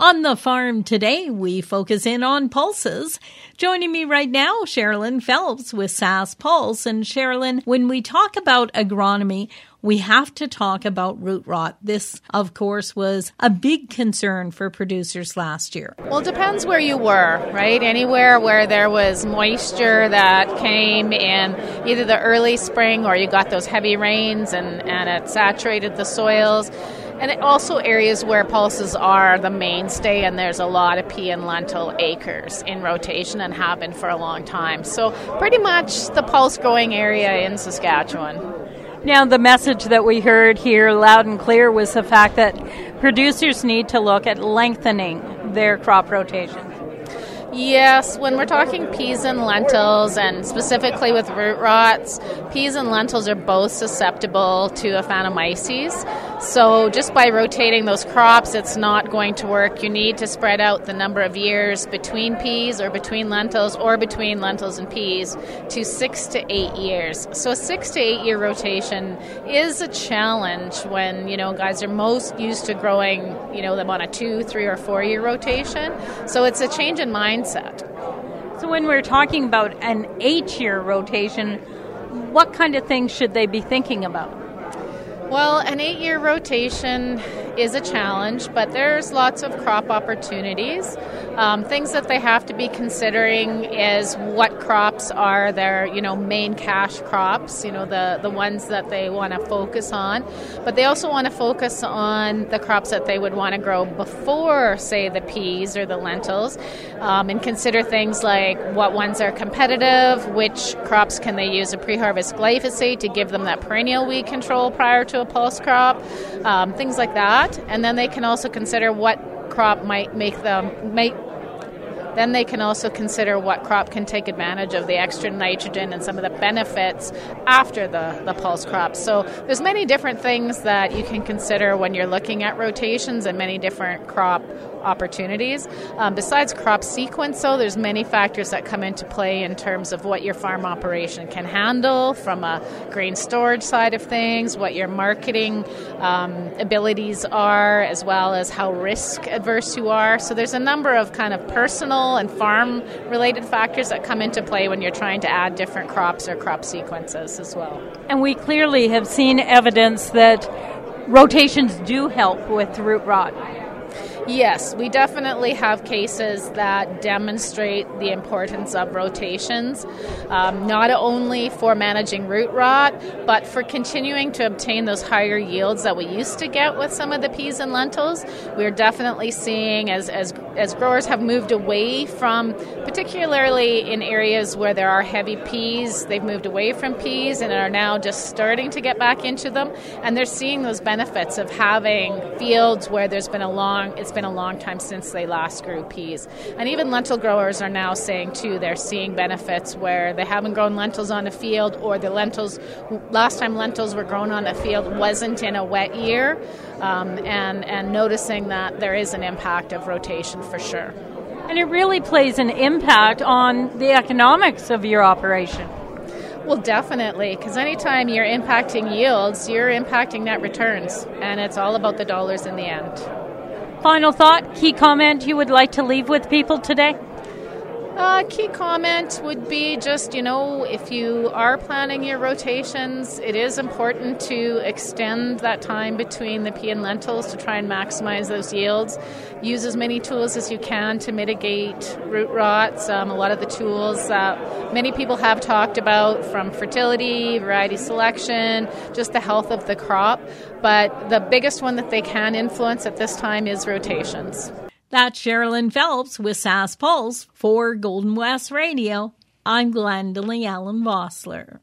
On the farm today, we focus in on pulses. Joining me right now, Sherrilyn Phelps with Sask Pulse. And Sherrilyn, when we talk about agronomy, we have to talk about root rot. This, of course, was a big concern for producers last year. Well, it depends where you were, right? Anywhere where there was moisture that came in either the early spring or you got those heavy rains and, and it saturated the soils and also areas where pulses are the mainstay, and there's a lot of pea and lentil acres in rotation and have been for a long time. So, pretty much the pulse growing area in Saskatchewan. Now, the message that we heard here loud and clear was the fact that producers need to look at lengthening their crop rotation. Yes, when we're talking peas and lentils, and specifically with root rots, peas and lentils are both susceptible to aphanomyces. So, just by rotating those crops, it's not going to work. You need to spread out the number of years between peas or between lentils or between lentils and peas to six to eight years. So, a six to eight year rotation is a challenge when, you know, guys are most used to growing, you know, them on a two, three, or four year rotation. So, it's a change in mindset. So, when we're talking about an eight year rotation, what kind of things should they be thinking about? Well, an eight year rotation is a challenge, but there's lots of crop opportunities. Um, things that they have to be considering is what crops are their, you know, main cash crops, you know, the, the ones that they want to focus on. But they also want to focus on the crops that they would want to grow before, say, the peas or the lentils, um, and consider things like what ones are competitive, which crops can they use a pre harvest glyphosate to give them that perennial weed control prior to a pulse crop, um, things like that. And then they can also consider what crop might make them make then they can also consider what crop can take advantage of the extra nitrogen and some of the benefits after the, the pulse crop. So there's many different things that you can consider when you're looking at rotations and many different crop opportunities. Um, besides crop sequence, though, there's many factors that come into play in terms of what your farm operation can handle from a grain storage side of things, what your marketing um, abilities are, as well as how risk adverse you are. So there's a number of kind of personal and farm related factors that come into play when you're trying to add different crops or crop sequences as well. And we clearly have seen evidence that rotations do help with root rot. Yes, we definitely have cases that demonstrate the importance of rotations, um, not only for managing root rot, but for continuing to obtain those higher yields that we used to get with some of the peas and lentils. We're definitely seeing as, as, as growers have moved away from, particularly in areas where there are heavy peas, they've moved away from peas and are now just starting to get back into them. And they're seeing those benefits of having fields where there's been a long, it's been been a long time since they last grew peas. And even lentil growers are now saying, too, they're seeing benefits where they haven't grown lentils on a field or the lentils, last time lentils were grown on a field wasn't in a wet year, um, and, and noticing that there is an impact of rotation for sure. And it really plays an impact on the economics of your operation. Well, definitely, because anytime you're impacting yields, you're impacting net returns, and it's all about the dollars in the end. Final thought, key comment you would like to leave with people today? Uh, key comment would be just, you know, if you are planning your rotations, it is important to extend that time between the pea and lentils to try and maximize those yields. Use as many tools as you can to mitigate root rots. Um, a lot of the tools that many people have talked about from fertility, variety selection, just the health of the crop. But the biggest one that they can influence at this time is rotations. That's Sherrilyn Phelps with Sask Pulse for Golden West Radio. I'm Glendalee Allen Vossler.